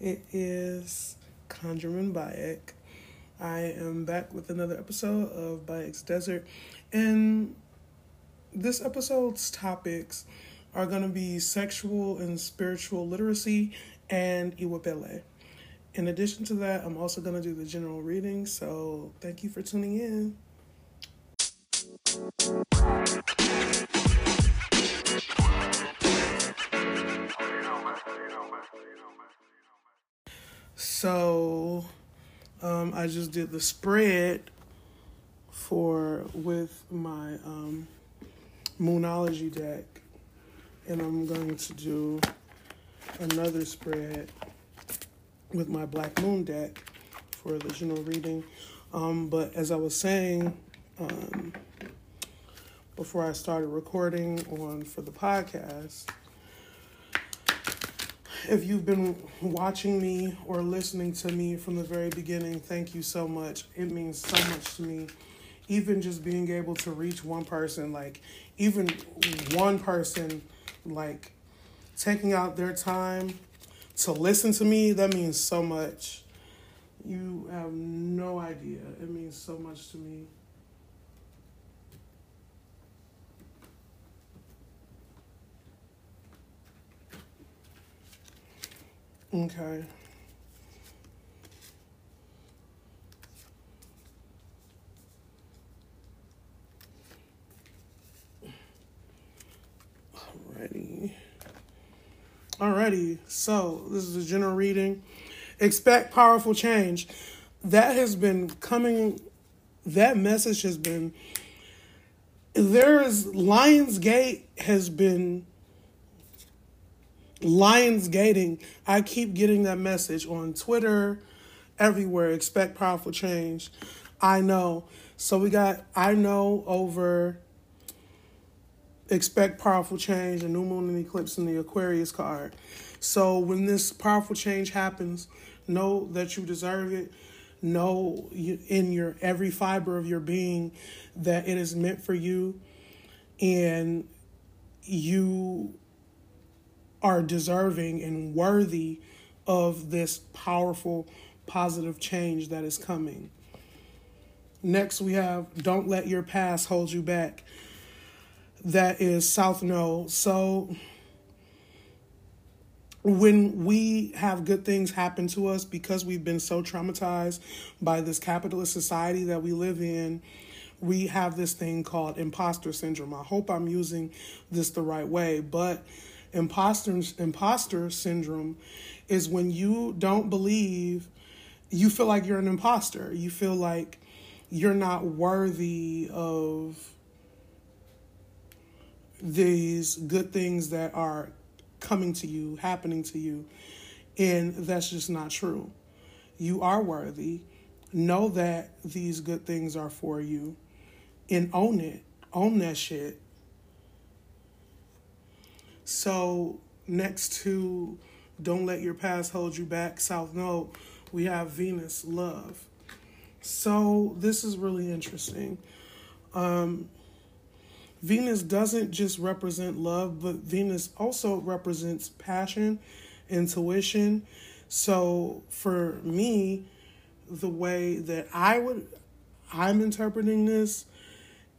It is Conjurman Bayek. I am back with another episode of Bayek's Desert. And this episode's topics are going to be sexual and spiritual literacy and Iwapele. In addition to that, I'm also going to do the general reading. So thank you for tuning in. So um, I just did the spread for with my um, Moonology deck, and I'm going to do another spread with my Black Moon deck for the general reading. Um, but as I was saying um, before I started recording on for the podcast, if you've been watching me or listening to me from the very beginning, thank you so much. It means so much to me. Even just being able to reach one person, like even one person, like taking out their time to listen to me, that means so much. You have no idea. It means so much to me. Okay. Alrighty. Alrighty. So this is a general reading. Expect powerful change. That has been coming. That message has been. There is Lionsgate has been Lions gating. I keep getting that message on Twitter, everywhere. Expect powerful change. I know. So we got I know over expect powerful change, a new moon and eclipse in the Aquarius card. So when this powerful change happens, know that you deserve it. Know in your every fiber of your being that it is meant for you, and you are deserving and worthy of this powerful, positive change that is coming. Next, we have Don't Let Your Past Hold You Back. That is South Node. So, when we have good things happen to us because we've been so traumatized by this capitalist society that we live in, we have this thing called imposter syndrome. I hope I'm using this the right way, but imposter imposter syndrome is when you don't believe you feel like you're an imposter. You feel like you're not worthy of these good things that are coming to you happening to you and that's just not true. You are worthy. Know that these good things are for you and own it. Own that shit so next to Don't Let Your Past Hold You Back, South Node, we have Venus Love. So this is really interesting. Um, Venus doesn't just represent love, but Venus also represents passion, intuition. So for me, the way that I would I'm interpreting this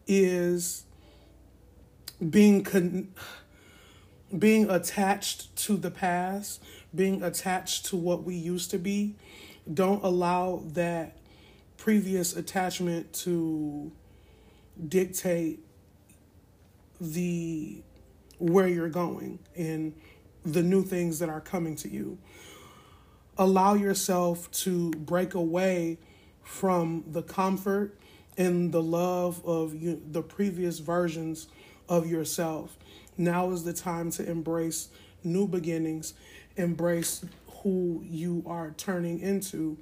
is being con- being attached to the past, being attached to what we used to be, don't allow that previous attachment to dictate the where you're going and the new things that are coming to you. Allow yourself to break away from the comfort and the love of you, the previous versions of yourself now is the time to embrace new beginnings, embrace who you are turning into.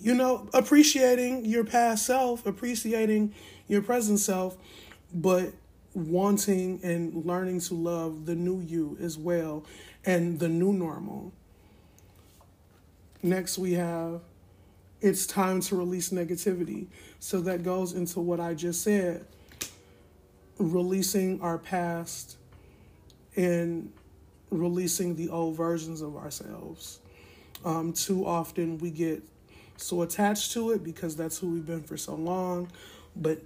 You know, appreciating your past self, appreciating your present self, but wanting and learning to love the new you as well and the new normal. Next, we have it's time to release negativity. So that goes into what I just said releasing our past and releasing the old versions of ourselves. Um, too often we get so attached to it because that's who we've been for so long, but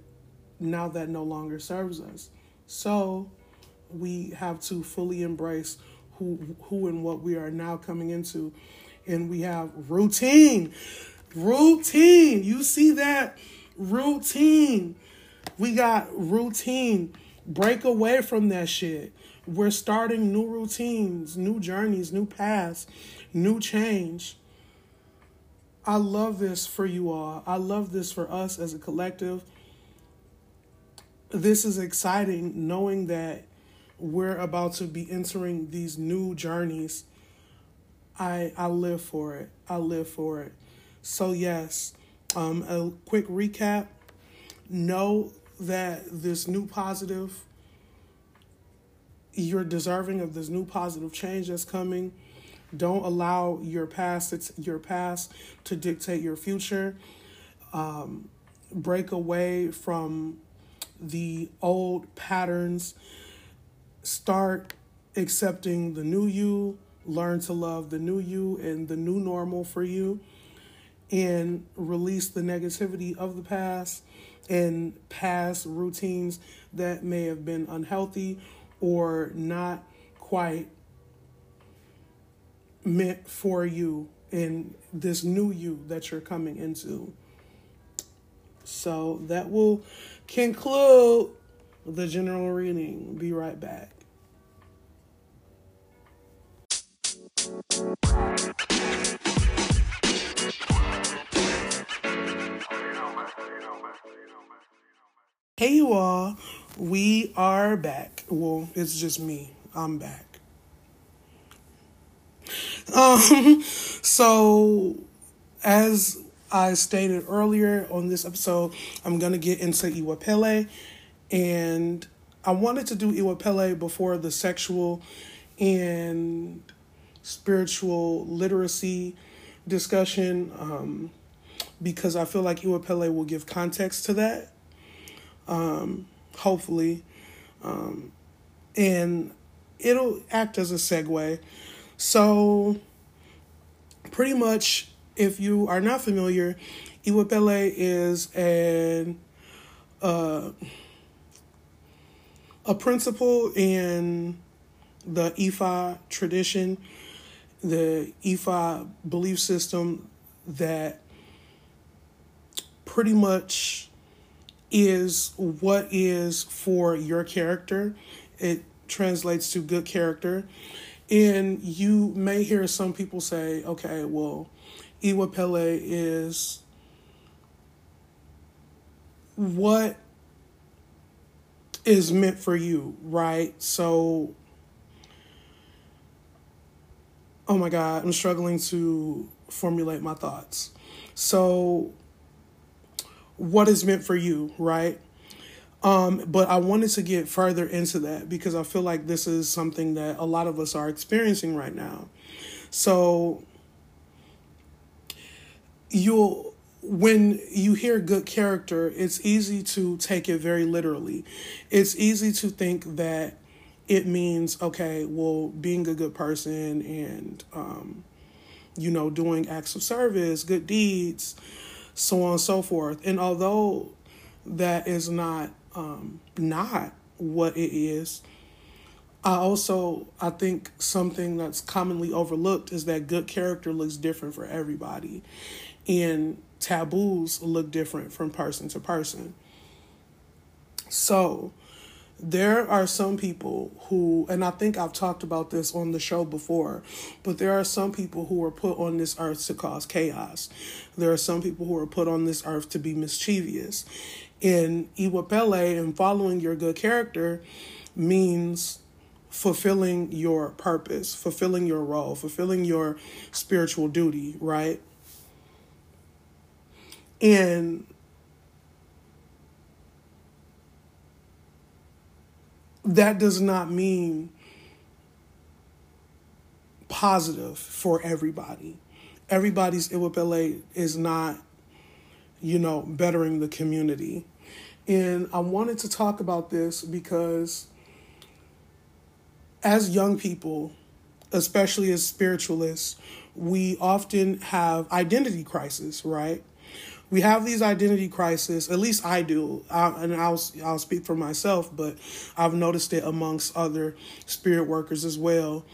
now that no longer serves us. So we have to fully embrace who who and what we are now coming into. And we have routine. Routine. You see that? Routine. We got routine. Break away from that shit. We're starting new routines, new journeys, new paths, new change. I love this for you all. I love this for us as a collective. This is exciting knowing that we're about to be entering these new journeys. I I live for it. I live for it. So yes, um, a quick recap. Know that this new positive, you're deserving of this new positive change that's coming. Don't allow your past it's your past to dictate your future. Um, break away from the old patterns. Start accepting the new you. Learn to love the new you and the new normal for you. And release the negativity of the past and past routines that may have been unhealthy or not quite meant for you in this new you that you're coming into. So that will conclude the general reading. Be right back. Hey, you all. We are back. Well, it's just me. I'm back. Um, so, as I stated earlier on this episode, I'm going to get into Iwapele. And I wanted to do Iwapele before the sexual and spiritual literacy discussion um, because I feel like Iwapele will give context to that um, hopefully. Um, and it'll act as a segue. So, pretty much, if you are not familiar, Iwapele is an uh, a principle in the Ifa tradition, the Ifa belief system that pretty much is what is for your character. It translates to good character. And you may hear some people say, okay, well, Iwa Pele is what is meant for you, right? So, oh my God, I'm struggling to formulate my thoughts. So, what is meant for you, right? Um, but I wanted to get further into that because I feel like this is something that a lot of us are experiencing right now. So you'll when you hear good character, it's easy to take it very literally. It's easy to think that it means okay, well, being a good person and um, you know, doing acts of service, good deeds, so on and so forth. And although that is not um, not what it is, I also I think something that's commonly overlooked is that good character looks different for everybody, and taboos look different from person to person. So there are some people who, and I think I've talked about this on the show before, but there are some people who are put on this earth to cause chaos. There are some people who are put on this earth to be mischievous. And Iwapele and following your good character means fulfilling your purpose, fulfilling your role, fulfilling your spiritual duty, right? And that does not mean positive for everybody. Everybody's Iwapele is not, you know, bettering the community. And I wanted to talk about this because as young people, especially as spiritualists, we often have identity crisis, right? We have these identity crises. At least I do, I, and I'll I'll speak for myself, but I've noticed it amongst other spirit workers as well,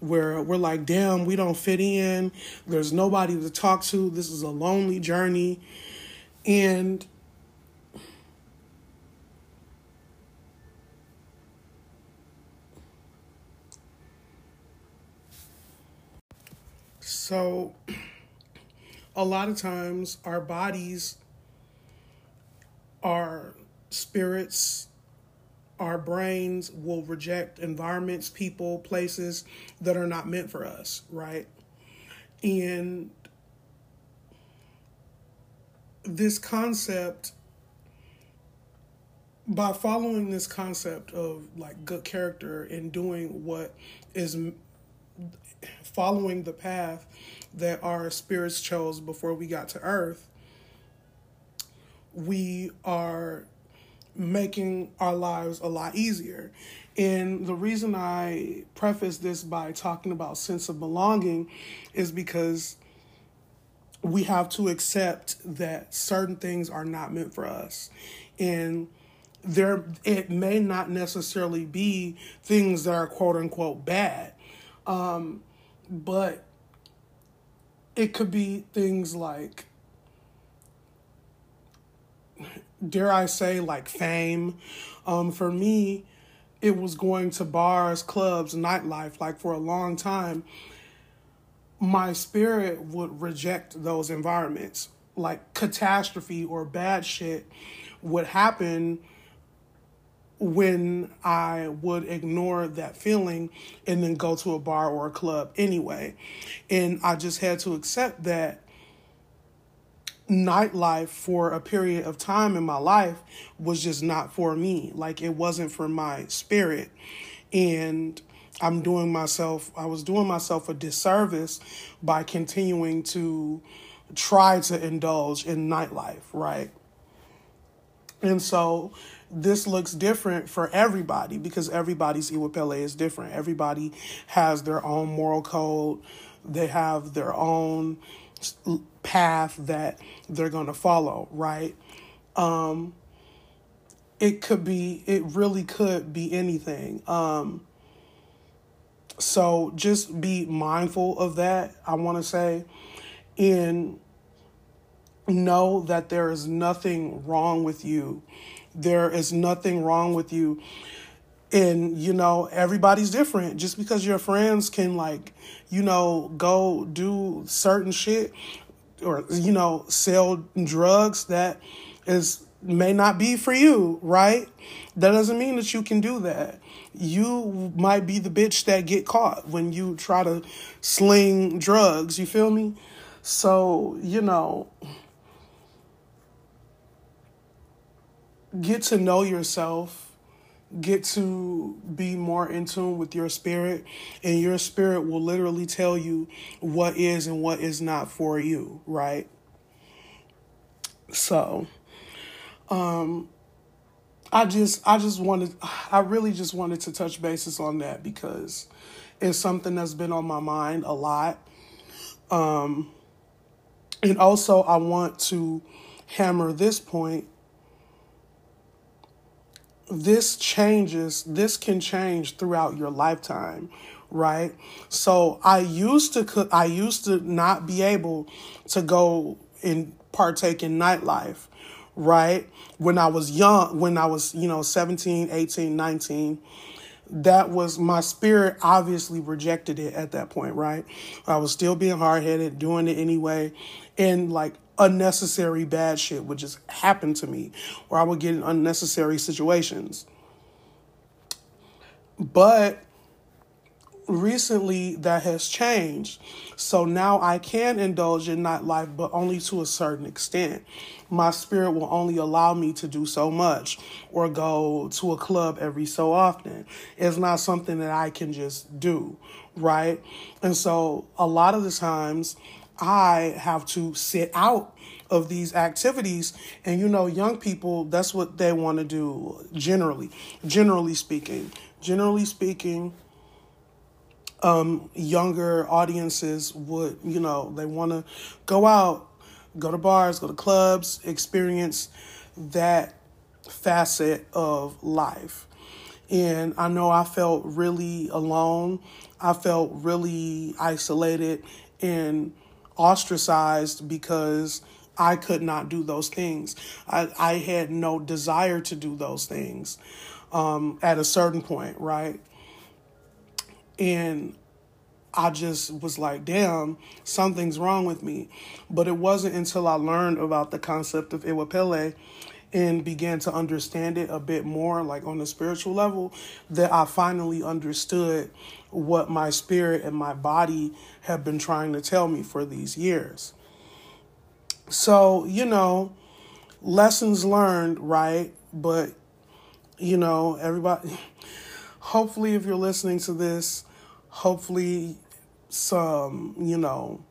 where we're like, "Damn, we don't fit in. There's nobody to talk to. This is a lonely journey," and So, a lot of times, our bodies, our spirits, our brains will reject environments, people, places that are not meant for us, right? And this concept, by following this concept of like good character and doing what is following the path that our spirits chose before we got to earth, we are making our lives a lot easier. And the reason I preface this by talking about sense of belonging is because we have to accept that certain things are not meant for us. And there it may not necessarily be things that are quote unquote bad. Um, but it could be things like dare I say like fame. Um, for me, it was going to bars, clubs, nightlife. Like for a long time, my spirit would reject those environments. Like catastrophe or bad shit would happen when I would ignore that feeling and then go to a bar or a club anyway. And I just had to accept that nightlife for a period of time in my life was just not for me. Like it wasn't for my spirit. And I'm doing myself, I was doing myself a disservice by continuing to try to indulge in nightlife, right? And so this looks different for everybody because everybody's Iwapele is different. Everybody has their own moral code. They have their own path that they're going to follow, right? Um, it could be, it really could be anything. Um, so just be mindful of that, I want to say. And know that there is nothing wrong with you there is nothing wrong with you. And, you know, everybody's different. Just because your friends can, like, you know, go do certain shit or, you know, sell drugs that is may not be for you, right? That doesn't mean that you can do that. You might be the bitch that get caught when you try to sling drugs, you feel me? So, you know, get to know yourself, get to be more in tune with your spirit, and your spirit will literally tell you what is and what is not for you, right? So, um, I just, I just wanted, I really just wanted to touch bases on that because it's something that's been on my mind a lot. Um, and also, I want to hammer this point this changes, this can change throughout your lifetime, right? So I used to I used to not be able to go and partake in nightlife, right? When I was young, when I was, you know, 17, 18, 19, that was my spirit obviously rejected it at that point, right? I was still being hard headed, doing it anyway. And like unnecessary bad shit would just happen to me, or I would get in unnecessary situations. But recently that has changed. So now I can indulge in nightlife, but only to a certain extent. My spirit will only allow me to do so much or go to a club every so often. It's not something that I can just do, right? And so a lot of the times I have to sit out of these activities. And you know, young people, that's what they want to do generally, generally speaking. Generally speaking, um, younger audiences would, you know, they want to go out, go to bars, go to clubs, experience that facet of life. And I know I felt really alone. I felt really isolated and ostracized because I could not do those things. I, I had no desire to do those things um, at a certain point, right? And I just was like, damn, something's wrong with me. But it wasn't until I learned about the concept of Iwapele and began to understand it a bit more, like on the spiritual level, that I finally understood what my spirit and my body have been trying to tell me for these years. So, you know, lessons learned, right? But, you know, everybody, hopefully, if you're listening to this, hopefully, some, you know,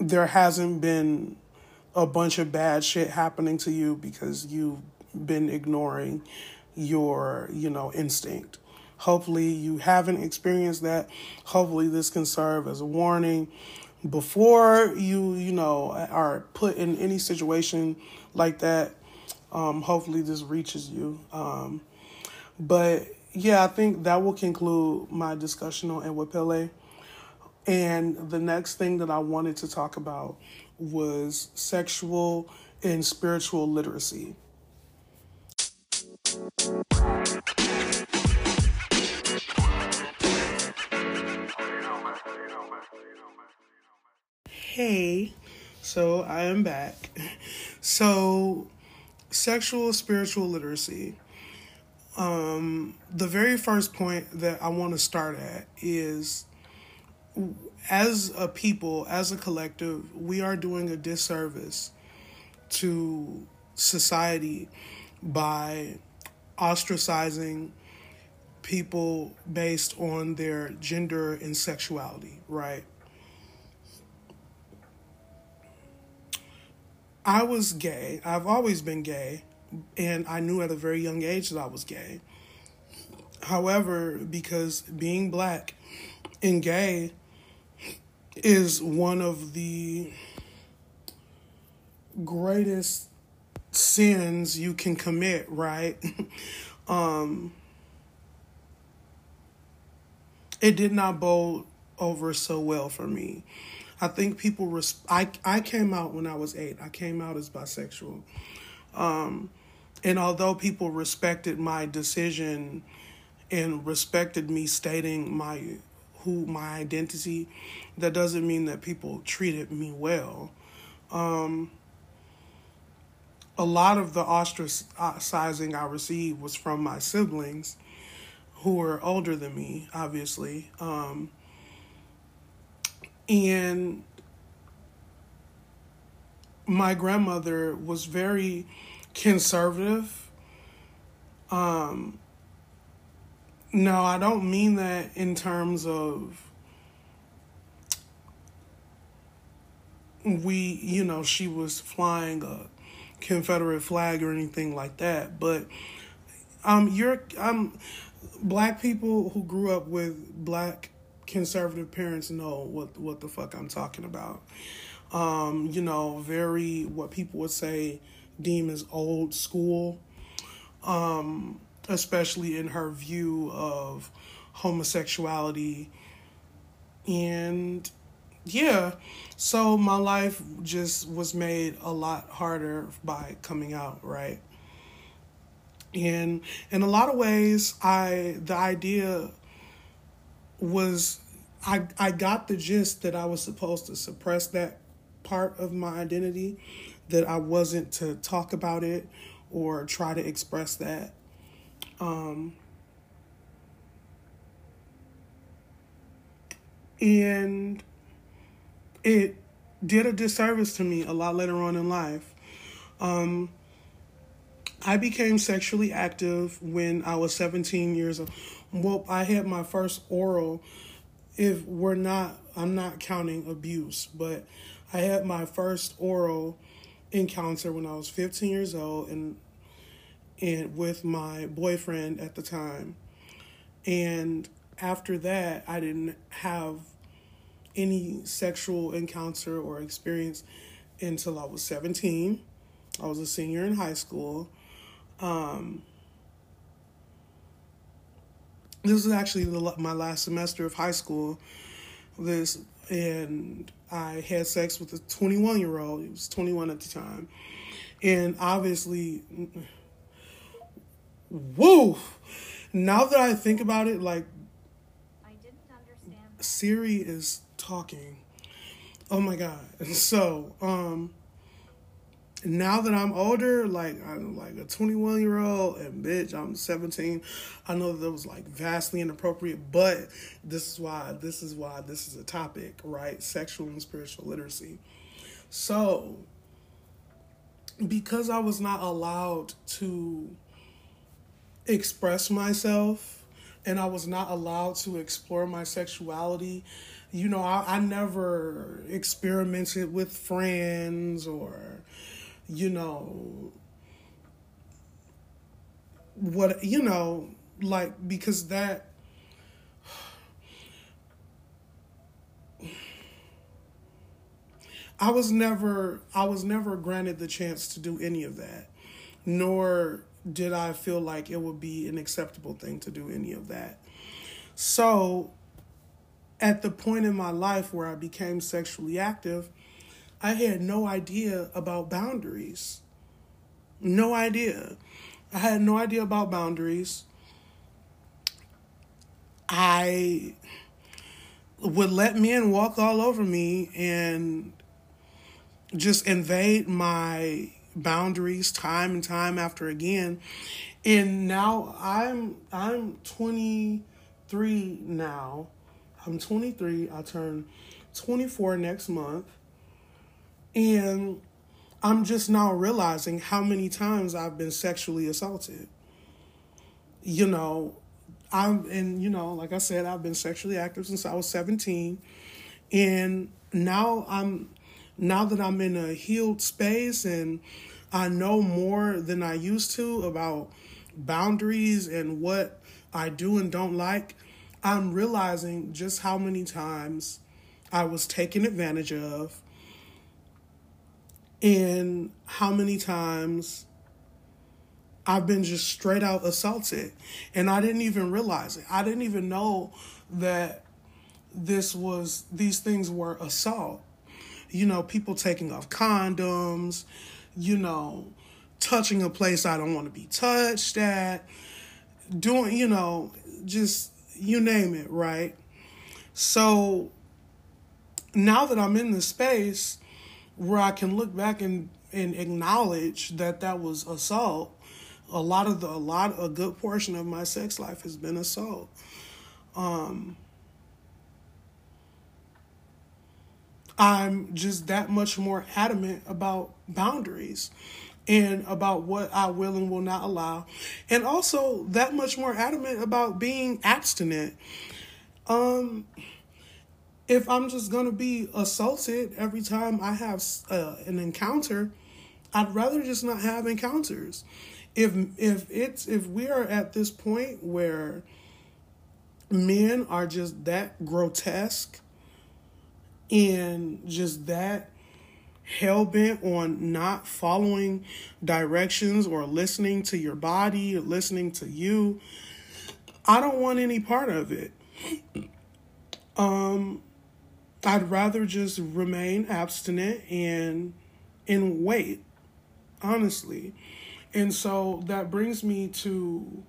there hasn't been a bunch of bad shit happening to you because you've been ignoring your, you know, instinct. Hopefully, you haven't experienced that. Hopefully, this can serve as a warning before you, you know, are put in any situation like that. Um, hopefully, this reaches you. Um, but yeah, I think that will conclude my discussion on Iwapele. And the next thing that I wanted to talk about was sexual and spiritual literacy. Hey, so I am back. So, sexual spiritual literacy. Um, the very first point that I want to start at is as a people, as a collective, we are doing a disservice to society by ostracizing people based on their gender and sexuality, right? I was gay. I've always been gay, and I knew at a very young age that I was gay. However, because being black and gay is one of the greatest sins you can commit, right? um, it did not bode over so well for me. I think people I I came out when I was 8. I came out as bisexual. Um, and although people respected my decision and respected me stating my who my identity, that doesn't mean that people treated me well. Um, a lot of the ostracizing I received was from my siblings, who were older than me, obviously. Um, and my grandmother was very conservative. Um, no, I don't mean that in terms of we, you know, she was flying a Confederate flag or anything like that, but um you're um black people who grew up with black conservative parents know what what the fuck I'm talking about. Um, you know, very what people would say deem as old school. Um especially in her view of homosexuality. And yeah, so my life just was made a lot harder by coming out, right? And in a lot of ways, I the idea was I I got the gist that I was supposed to suppress that part of my identity, that I wasn't to talk about it or try to express that. Um, and it did a disservice to me a lot later on in life. Um, I became sexually active when I was 17 years old. Well, I had my first oral. If we're not, I'm not counting abuse, but I had my first oral encounter when I was 15 years old, and and with my boyfriend at the time. And after that, I didn't have any sexual encounter or experience until I was 17. I was a senior in high school. Um, this was actually the, my last semester of high school. This and I had sex with a 21 year old. He was 21 at the time, and obviously, whoa. Now that I think about it, like Siri is talking. Oh my god. So, um now that I'm older, like I'm like a 21 year old and bitch, I'm 17. I know that was like vastly inappropriate, but this is why this is why this is a topic, right? Sexual and spiritual literacy. So, because I was not allowed to express myself and I was not allowed to explore my sexuality, you know, I, I never experimented with friends or you know, what, you know, like, because that, I was never I was never granted the chance to do any of that. Nor did I feel like it would be an acceptable thing to do any of that. So at the point in my life where I became sexually active, I had no idea about boundaries. No idea. I had no idea about boundaries. I would let men walk all over me and just invade my boundaries time and time after again. And now I'm I'm 23 now. I'm 23. I turn 24 next month. And I'm just now realizing how many times I've been sexually assaulted. You know, I'm, and you know, like I said, I've been sexually active since I was 17. And now I'm, now that I'm in a healed space and I know more than I used to about boundaries and what I do and don't like, I'm realizing just how many times I was taken advantage of and how many times I've been just straight out assaulted and I didn't even realize it. I didn't even know that this was these things were assault. You know, people taking off condoms, you know, touching a place I don't want to be touched at, doing, you know, just you name it, right? So now that I'm in this space, where I can look back and, and acknowledge that that was assault. A lot of the a lot a good portion of my sex life has been assault. Um, I'm just that much more adamant about boundaries and about what I will and will not allow, and also that much more adamant about being abstinent. Um, if I'm just gonna be assaulted every time I have uh, an encounter, I'd rather just not have encounters. If if it's if we are at this point where men are just that grotesque and just that hell bent on not following directions or listening to your body or listening to you, I don't want any part of it. Um, I'd rather just remain abstinent and and wait, honestly. And so that brings me to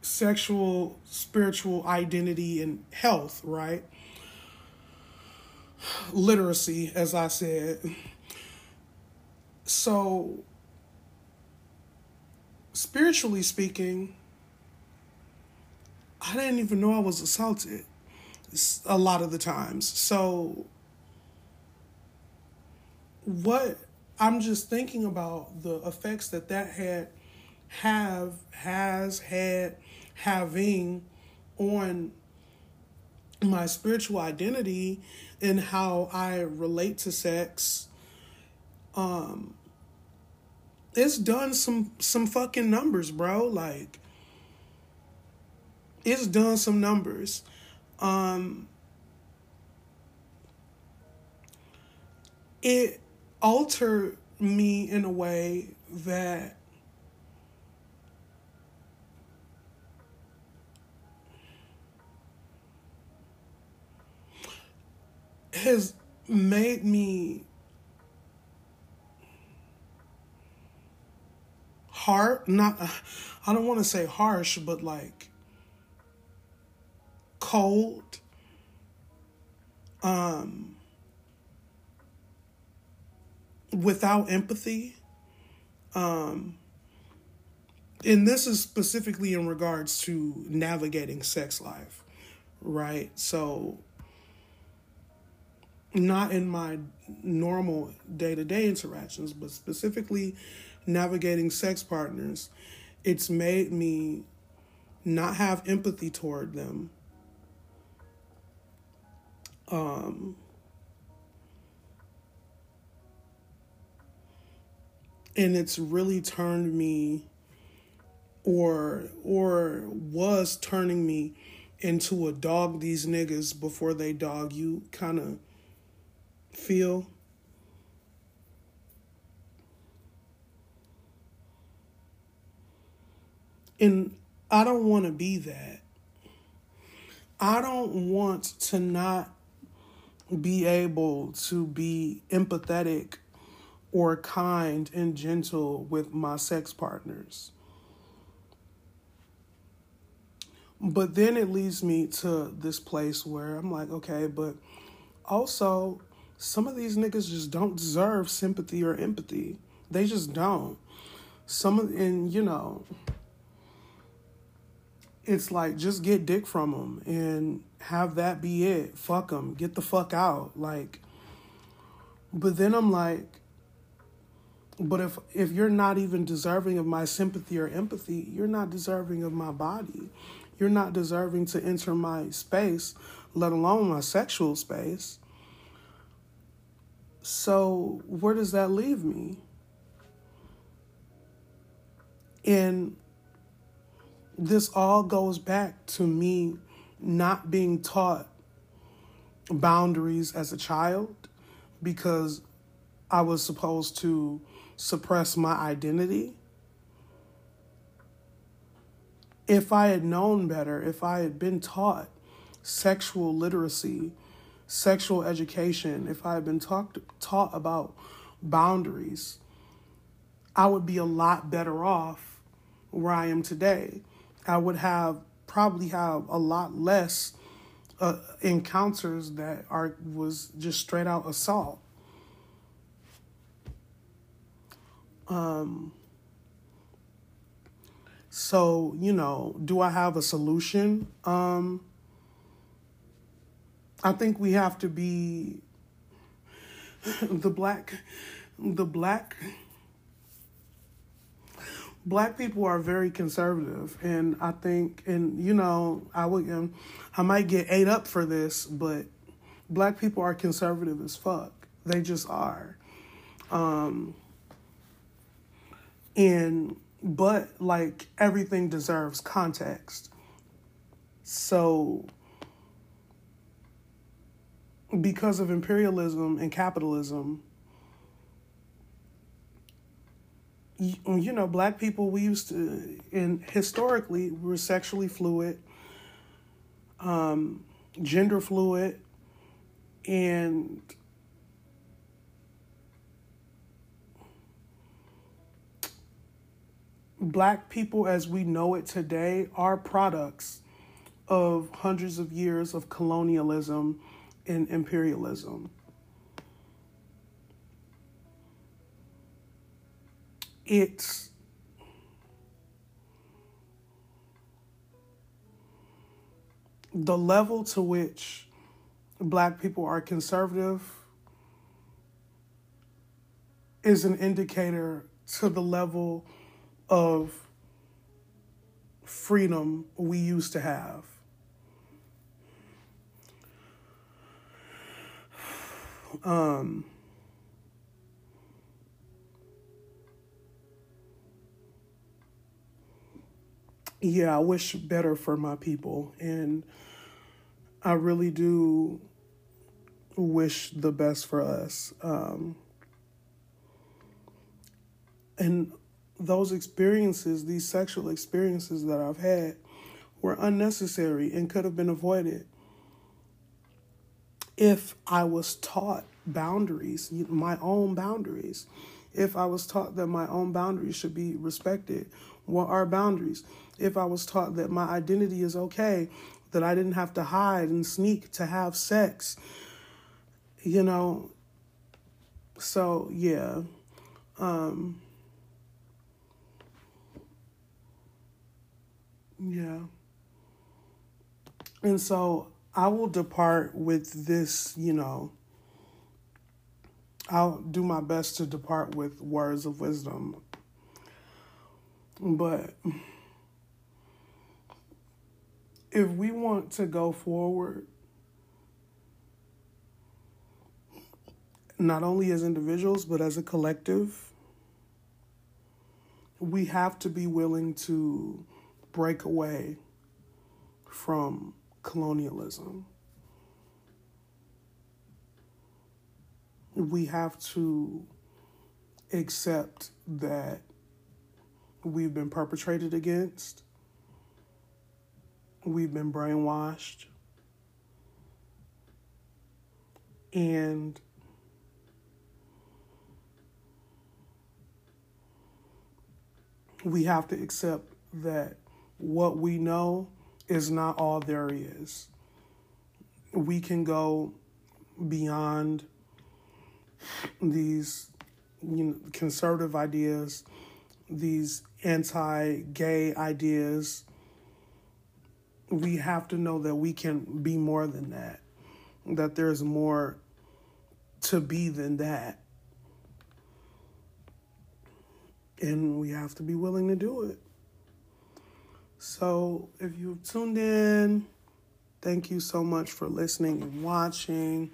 sexual, spiritual identity and health, right? Literacy, as I said. So, spiritually speaking, I didn't even know I was assaulted a lot of the times. So, what I'm just thinking about the effects that that had have has had having on my spiritual identity and how I relate to sex um it's done some some fucking numbers bro like it's done some numbers. Um, it altered me in a way that has made me hard not i don't want to say harsh but like cold um without empathy um and this is specifically in regards to navigating sex life right? So not in my normal day-to-day interactions but specifically navigating sex partners it's made me not have empathy toward them um and it's really turned me or or was turning me into a dog these niggas before they dog you kind of feel and I don't want to be that. I don't want to not be able to be empathetic or kind and gentle with my sex partners. But then it leads me to this place where I'm like, okay, but also some of these niggas just don't deserve sympathy or empathy. They just don't. Some of, and you know, it's like just get dick from them and have that be it. Fuck them. Get the fuck out. Like, but then I'm like, but if if you're not even deserving of my sympathy or empathy, you're not deserving of my body. You're not deserving to enter my space, let alone my sexual space. So, where does that leave me? And this all goes back to me not being taught boundaries as a child because I was supposed to suppress my identity. If I had known better, if I had been taught sexual literacy, sexual education, if I had been talked, taught about boundaries, I would be a lot better off where I am today. I would have probably have a lot less uh, encounters that are was just straight out assault. Um, so, you know, do I have a solution? Um, I think we have to be the black the black black people are very conservative and I think and you know, I would um, I might get ate up for this, but black people are conservative as fuck. They just are. Um and but like everything deserves context. So because of imperialism and capitalism, you know, black people, we used to, and historically, we were sexually fluid, um, gender fluid, and black people as we know it today are products of hundreds of years of colonialism and imperialism. It's the level to which black people are conservative is an indicator to the level of freedom we used to have. Um, yeah, I wish better for my people. And I really do wish the best for us. Um, and those experiences, these sexual experiences that I've had, were unnecessary and could have been avoided if I was taught boundaries, my own boundaries. If I was taught that my own boundaries should be respected, what are boundaries? If I was taught that my identity is okay, that I didn't have to hide and sneak to have sex, you know. So, yeah. Um, yeah. And so I will depart with this, you know, I'll do my best to depart with words of wisdom. But if we want to go forward, not only as individuals, but as a collective, we have to be willing to break away from colonialism. We have to accept that we've been perpetrated against, we've been brainwashed, and we have to accept that what we know is not all there is. We can go beyond these you know, conservative ideas, these anti gay ideas. We have to know that we can be more than that, that there's more to be than that. And we have to be willing to do it. So if you've tuned in, thank you so much for listening and watching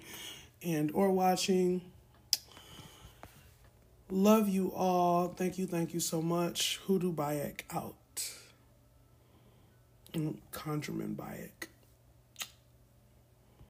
and or watching. Love you all. Thank you, thank you so much. Hoodoo Bayek out. Conjurman Bayek.